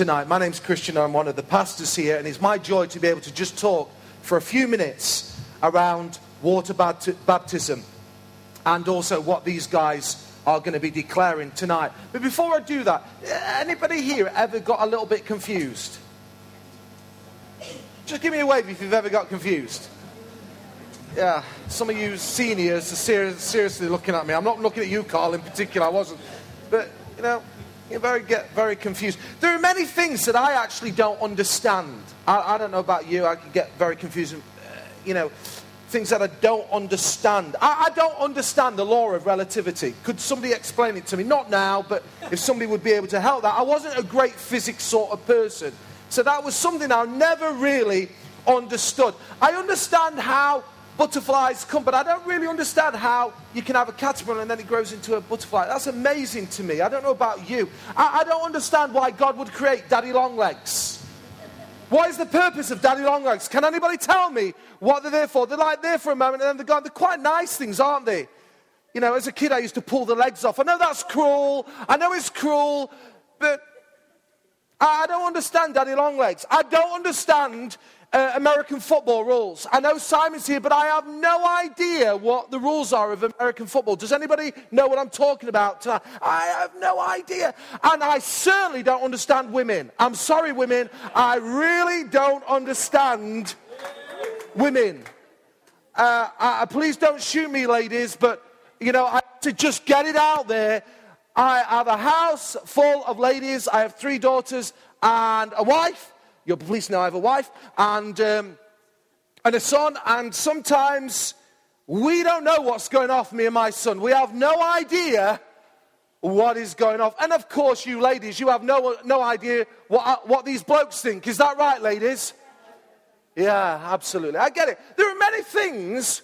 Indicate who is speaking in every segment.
Speaker 1: tonight. My name's Kristian, I'm one of the pastors here, and it's my joy to be able to just talk for a few minutes around water baptism and also what these guys are going to be declaring tonight. But before I do that, anybody here ever got a little bit confused? Just give me a wave if you've ever got confused. Yeah, some of you seniors are ser- seriously looking at me. I'm not looking at you, Carl, in particular. I wasn't. But, you know, you very, get very confused. There are many things that I actually don't understand. I, I don't know about you. I can get very confused. Uh, you know, things that I don't understand. I, I, don't understand the law of relativity. Could somebody explain it to me? Not now, but if somebody would be able to help that. I wasn't a great physics sort of person. So that was something I never really understood. I understand how butterflies come, but I don't really understand how you can have a caterpillar and then it grows into a butterfly. That's amazing to me. I don't know about you. I, I don't understand why God would create daddy long legs. What is the purpose of daddy long legs? Can anybody tell me what they're there for? They're like there for a moment and then they're gone. They're quite nice things, aren't they? You know, as a kid, I used to pull the legs off. I know that's cruel. I know it's cruel, but I don't understand daddy long legs. I don't understand uh, American football rules. I know Simon's here, but I have no idea what the rules are of American football. Does anybody know what I'm talking about tonight? I have no idea. And I certainly don't understand women. I'm sorry, women. I really don't understand women. Uh, uh, please don't shoot me, ladies, but you know, I to just get it out there. I have a house full of ladies. I have three daughters and a wife. Your police know I have a wife and, um, and a son, and sometimes we don't know what's going off, me and my son. We have no idea what is going off. And of course, you ladies, you have no, no idea what, what these blokes think. Is that right, ladies? Yeah, absolutely. I get it. There are many things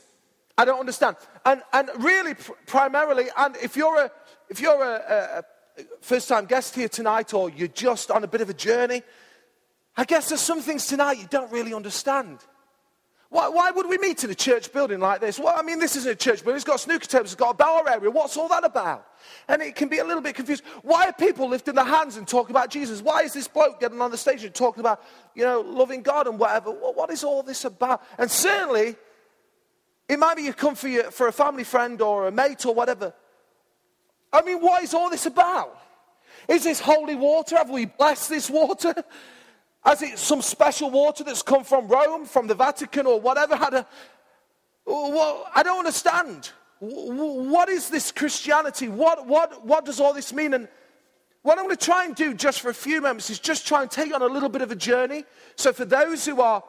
Speaker 1: I don't understand. And, and really, pr- primarily, and if you're a, if you're a, a, a first time guest here tonight or you're just on a bit of a journey, I guess there's some things tonight you don't really understand. Why, why, would we meet in a church building like this? Well, I mean, this isn't a church building. It's got snooker tables, it's got a bar area. What's all that about? And it can be a little bit confused. Why are people lifting their hands and talking about Jesus? Why is this bloke getting on the stage and talking about, you know, loving God and whatever? what is all this about? And certainly, it might be you come for, your, for a family friend or a mate or whatever. I mean, what is all this about? Is this holy water? Have we blessed this water? Has it some special water that's come from Rome, from the Vatican, or whatever? Had a, well, I don't understand. What is this Christianity? What, what, what does all this mean? And what I'm going to try and do just for a few moments is just try and take on a little bit of a journey. So, for those who are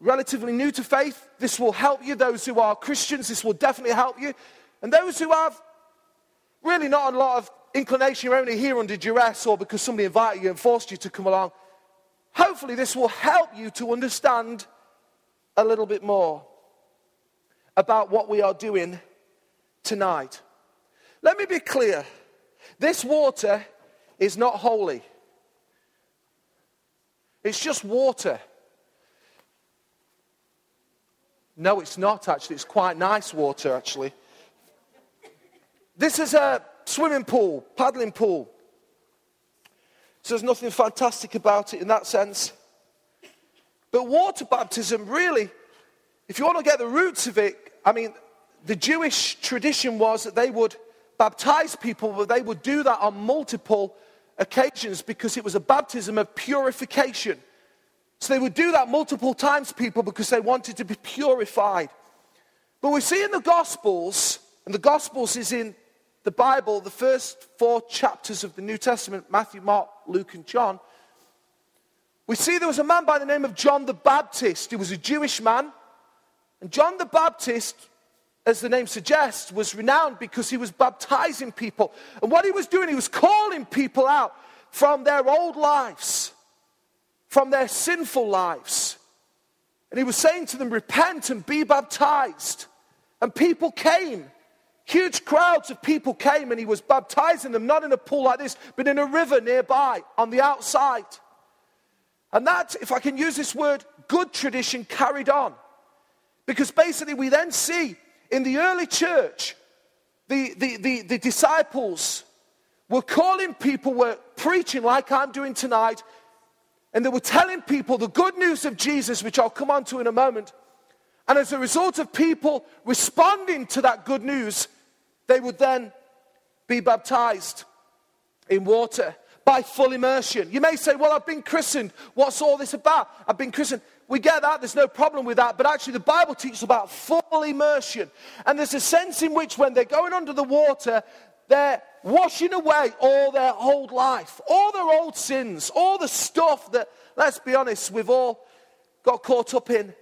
Speaker 1: relatively new to faith, this will help you. Those who are Christians, this will definitely help you. And those who have really not a lot of inclination, you're only here under duress or because somebody invited you and forced you to come along, Hopefully, this will help you to understand a little bit more about what we are doing tonight. Let me be clear this water is not holy, it's just water. No, it's not actually. It's quite nice water, actually. This is a swimming pool, paddling pool. So there's nothing fantastic about it in that sense. But water baptism, really, if you want to get the roots of it, I mean, the Jewish tradition was that they would baptize people, but they would do that on multiple occasions because it was a baptism of purification. So they would do that multiple times, people, because they wanted to be purified. But we see in the Gospels, and the Gospels is in the Bible, the first four chapters of the New Testament Matthew, Mark, Luke, and John we see there was a man by the name of John the Baptist. He was a Jewish man. And John the Baptist, as the name suggests, was renowned because he was baptizing people. And what he was doing, he was calling people out from their old lives, from their sinful lives. And he was saying to them, Repent and be baptized. And people came. Huge crowds of people came and he was baptizing them, not in a pool like this, but in a river nearby on the outside. And that, if I can use this word, good tradition carried on. Because basically, we then see in the early church, the, the, the, the disciples were calling people, were preaching like I'm doing tonight, And they were telling people the good news of Jesus, which I'll come on to in a moment. And as a result of people responding to that good news, they would then be baptized in water by full immersion. You may say, Well, I've been christened. What's all this about? I've been christened. We get that, there's no problem with that, but actually, the Bible teaches about full immersion. And there's a sense in which, when they're going under the water, they're washing away all their old life, all their old sins, all the stuff that, let's be honest, we've all got caught up in.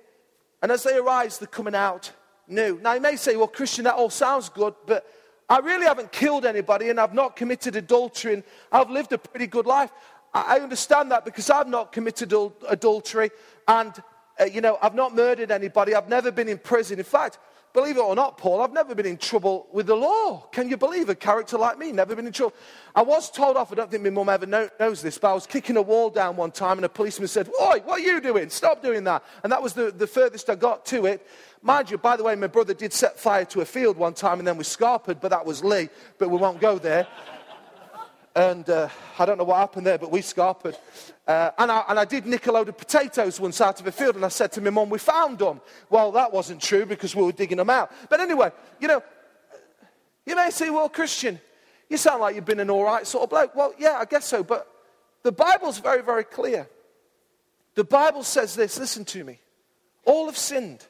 Speaker 1: And as they arise, they're coming out new. Now, you may say, Well, Kristian, that all sounds good, but I really haven't killed anybody and I've not committed adultery and I've lived a pretty good life. I understand that because I've not committed adultery and, uh, you know, I've not murdered anybody. I've never been in prison. In fact, believe it or not, Paul, I've never been in trouble with the law. Can you believe a character like me? Never been in trouble. I was told off, I don't think my mum ever know, knows this, but I was kicking a wall down one time and a policeman said, Oi, what are you doing? Stop doing that. And that was the, the furthest I got to it. Mind you, by the way, my brother did set fire to a field one time and then we scarpered, but that was Lee, but we won't go there. And uh, I don't know what happened there, but we scarpered. Uh, and, I, and I did nick a load of potatoes once out of a field, and I said to my mum, We found them. Well, that wasn't true because we were digging them out. But anyway, you know, you may say, Well, Kristian, you sound like you've been an all right sort of bloke. Well, yeah, I guess so. But the Bible's very, very clear. The Bible says this listen to me. All have sinned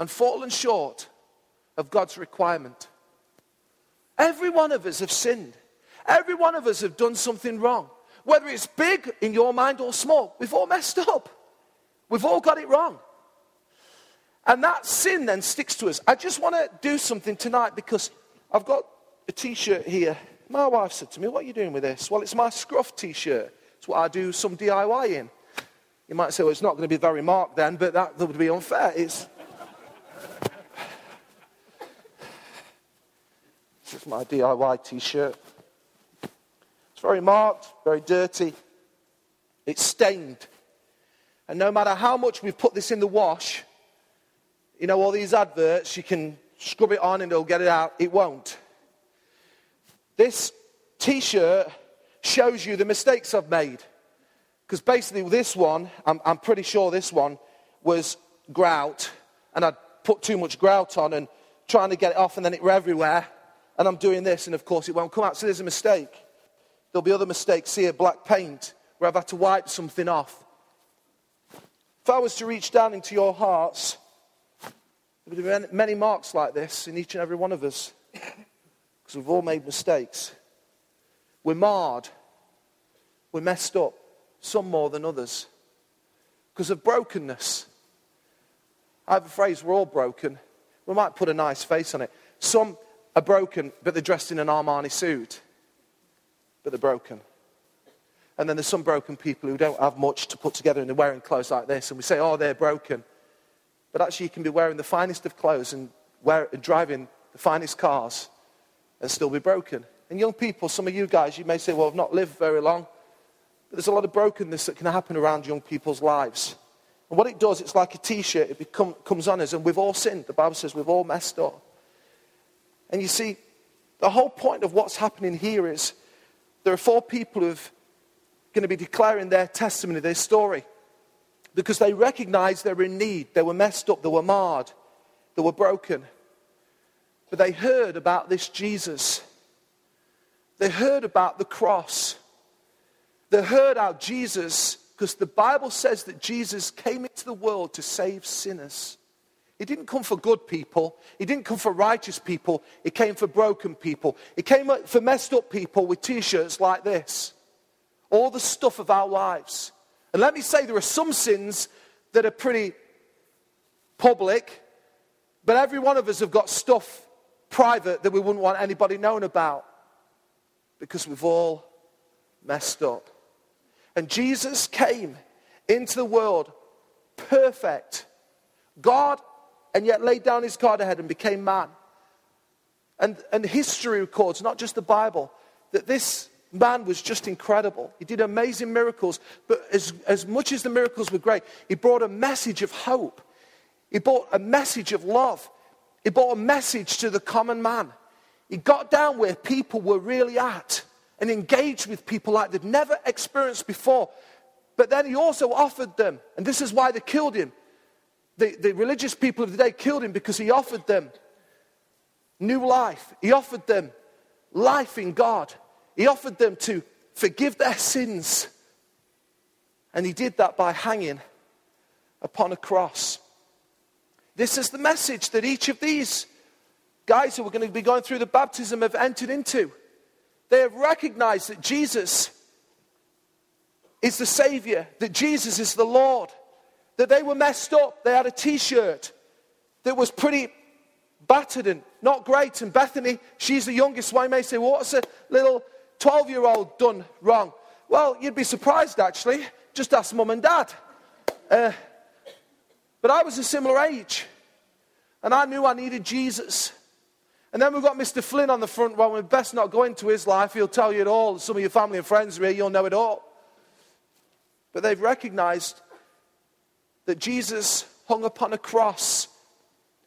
Speaker 1: and fallen short of God's requirement. Every one of us have sinned. Every one of us have done something wrong. Whether it's big in your mind or small, we've all messed up. We've all got it wrong. And that sin then sticks to us. I just want to do something tonight because I've got a t shirt here. My wife said to me, What are you doing with this? Well, it's my scruff t shirt. It's what I do some DIY in. You might say, Well, it's not going to be very marked then, but that, that would be unfair. It's, it's my DIY t shirt. It's very marked, very dirty. It's stained. And no matter how much we've put this in the wash, you know, all these adverts, you can scrub it on and it'll get it out. It won't. This t shirt shows you the mistakes I've made. Because basically, this one, I'm, I'm, pretty sure this one was grout, and I'd put too much grout on and trying to get it off, and then it were everywhere. And I'm doing this, and of course, it won't come out. So there's a mistake. There'll be other mistakes here, black paint, where I've had to wipe something off. If I was to reach down into your hearts, there would be many marks like this in each and every one of us, because we've all made mistakes. We're marred. We're messed up, some more than others, because of brokenness. I have a phrase, we're all broken. We might put a nice face on it. Some are broken, but they're dressed in an Armani suit but they're broken. And then there's some broken people who don't have much to put together and they're wearing clothes like this, and we say, oh, they're broken. But actually, you can be wearing the finest of clothes and, wear, and driving the finest cars and still be broken. And young people, some of you guys, you may say, well, I've not lived very long. But there's a lot of brokenness that can happen around young people's lives. And what it does, it's like a t shirt, it become, comes on us, and we've all sinned. The Bible says we've all messed up. And you see, the whole point of what's happening here is there are four people who are going to be declaring their testimony, their story, because they recognize they're in need. They were messed up, they were marred, they were broken. But they heard about this Jesus. They heard about the cross. They heard how Jesus, because the Bible says that Jesus came into the world to save sinners. He didn't come for good people. He didn't come for righteous people. He came for broken people. He came for messed up people with t shirts like this. All the stuff of our lives. And let me say, there are some sins that are pretty public, but every one of us have got stuff private that we wouldn't want anybody knowing about because we've all messed up. And Jesus came into the world perfect. God and yet laid down his card ahead and became man. And, and history records, not just the Bible, that this man was just incredible. He did amazing miracles, but as, as much as the miracles were great, he brought a message of hope. He brought a message of love. He brought a message to the common man. He got down where people were really at and engaged with people like they'd never experienced before. But then he also offered them, and this is why they killed him. The, the religious people of the day killed him because he offered them new life. He offered them life in God. He offered them to forgive their sins. And he did that by hanging upon a cross. This is the message that each of these guys who are going to be going through the baptism have entered into. They have recognized that Jesus is the Savior, that Jesus is the Lord, that they were messed up. They had a t shirt that was pretty battered and not great. And Bethany, she's the youngest one, may say, What's a little 12 year old done wrong? Well, you'd be surprised actually. Just ask mum and dad. Uh, but I was a similar age, and I knew I needed Jesus. And then we've got Mr. Flynn on the front row, We'd best not go into his life. He'll tell you it all. Some of your family and friends are here, you'll know it all. But they've recognized that Jesus hung upon a cross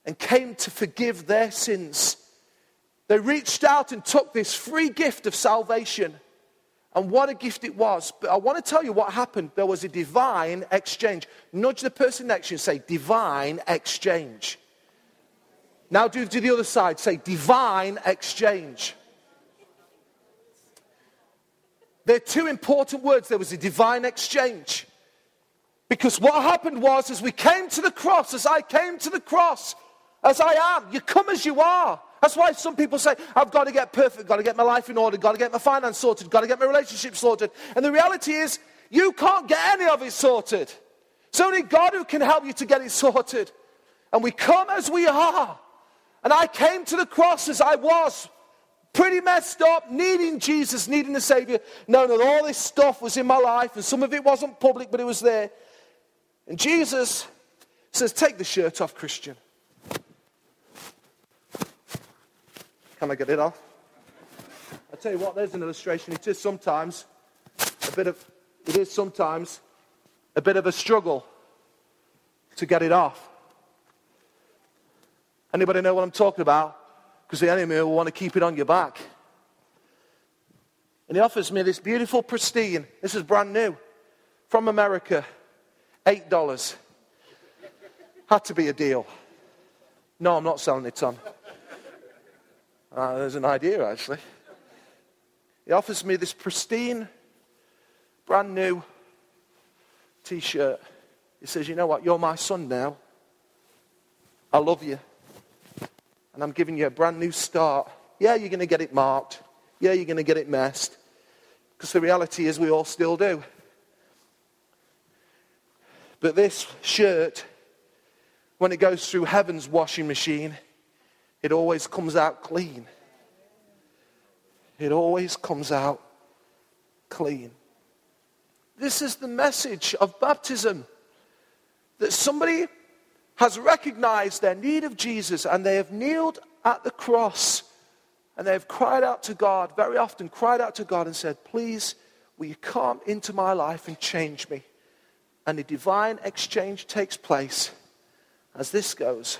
Speaker 1: and came to forgive their sins. They reached out and took this free gift of salvation. And what a gift it was. But I want to tell you what happened. There was a divine exchange. Nudge the person next to you and say, divine exchange. Now do to the other side. Say, divine exchange. There are two important words. There was a divine exchange. Because what happened was, as we came to the cross, as I came to the cross, as I am, you come as you are. That's why some people say, I've got to get perfect, got to get my life in order, got to get my finance sorted, got to get my relationship sorted. And the reality is, you can't get any of it sorted. It's only God who can help you to get it sorted. And we come as we are. And I came to the cross as I was, pretty messed up, needing Jesus, needing a Savior, knowing that all this stuff was in my life, and some of it wasn't public, but it was there. And Jesus says, Take the shirt off, Kristian. Can I get it off? I tell you what, there's an illustration. It is sometimes a bit of, it is sometimes a bit of a struggle to get it off. Anybody know what I'm talking about? Because the enemy will want to keep it on your back. And he offers me this beautiful pristine, this is brand new, from America, $8. Had to be a deal. No, I'm not selling it on. Uh, there's an idea, actually. He offers me this pristine, brand new t shirt. He says, You know what? You're my son now. I love you and I'm giving you a brand new start. Yeah, you're going to get it marked. Yeah, you're going to get it messed. Because the reality is, we all still do. But this shirt, when it goes through heaven's washing machine, it always comes out clean. It always comes out clean. This is the message of baptism that somebody has recognized their need of Jesus and they have kneeled at the cross and they have cried out to God, very often cried out to God and said, Please, will you come into my life and change me? And a divine exchange takes place as this goes,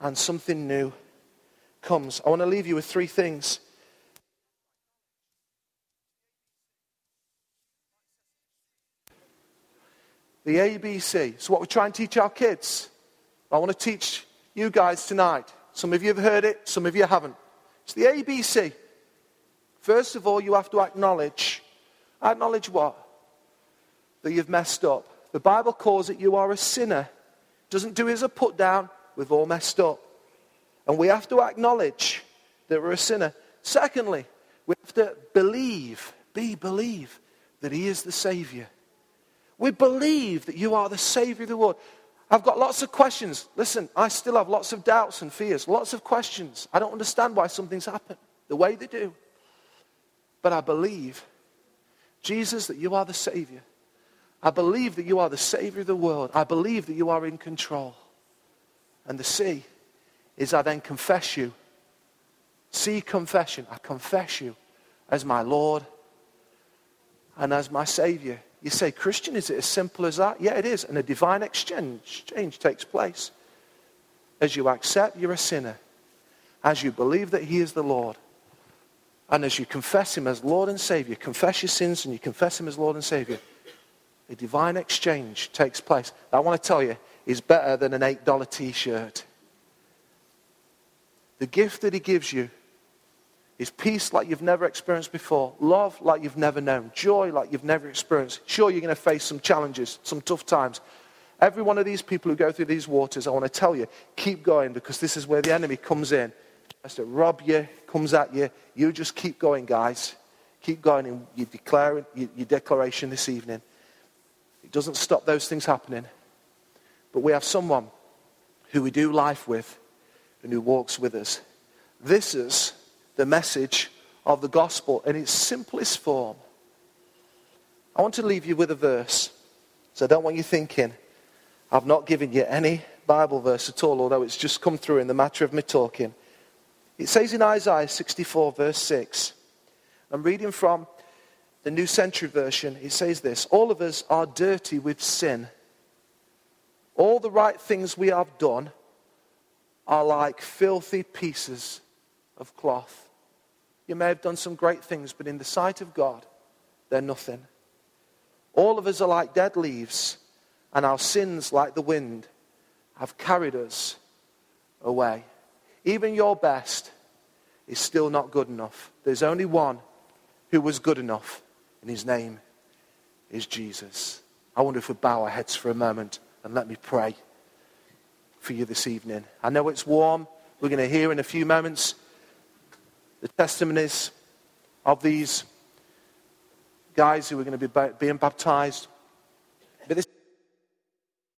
Speaker 1: and something new comes. I want to leave you with three things. The ABC. It's what we try and teach our kids. I want to teach you guys tonight. Some of you have heard it, some of you haven't. It's the ABC. First of all, you have to acknowledge. Acknowledge what? That you've messed up. The Bible calls it you are a sinner. Doesn't do it as a put down. We've all messed up. And we have to acknowledge that we're a sinner. Secondly, we have to believe, be believe that He is the Savior. We believe that you are the Savior of the world. I've got lots of questions. Listen, I still have lots of doubts and fears, lots of questions. I don't understand why something's happened the way they do. But I believe, Jesus, that you are the Savior. I believe that you are the Savior of the world. I believe that you are in control. And the C is I then confess you. C confession. I confess you as my Lord and as my Savior. You say, Kristian, is it as simple as that? Yeah, it is. And a divine exchange change takes place. As you accept you're a sinner, as you believe that He is the Lord, and as you confess Him as Lord and Savior, confess your sins and you confess Him as Lord and Savior, a divine exchange takes place. I want to tell you, is better than an $8 t shirt. The gift that He gives you is peace like you've never experienced before, love like you've never known, joy like you've never experienced. Sure, you're going to face some challenges, some tough times. Every one of these people who go through these waters, I want to tell you, keep going because this is where the enemy comes in. Has to rob you, comes at you. You just keep going, guys. Keep going in your, declare, your, your declaration this evening. It doesn't stop those things happening. But we have someone who we do life with and who walks with us. This is the message of the gospel in its simplest form. I want to leave you with a verse. So I don't want you thinking, I've not given you any Bible verse at all, although it's just come through in the matter of me talking. It says in Isaiah 64, verse 6, I'm reading from the New Century Version. It says this All of us are dirty with sin. All the right things we have done are like filthy pieces of cloth. You may have done some great things, but in the sight of God, they're nothing. All of us are like dead leaves, and our sins, like the wind, have carried us away. Even your best is still not good enough. There's only one who was good enough, and his name is Jesus. I wonder if we bow our heads for a moment and let me pray for you this evening. I know it's warm. We're going to hear in a few moments the testimonies of these guys who are going to be being baptized. But this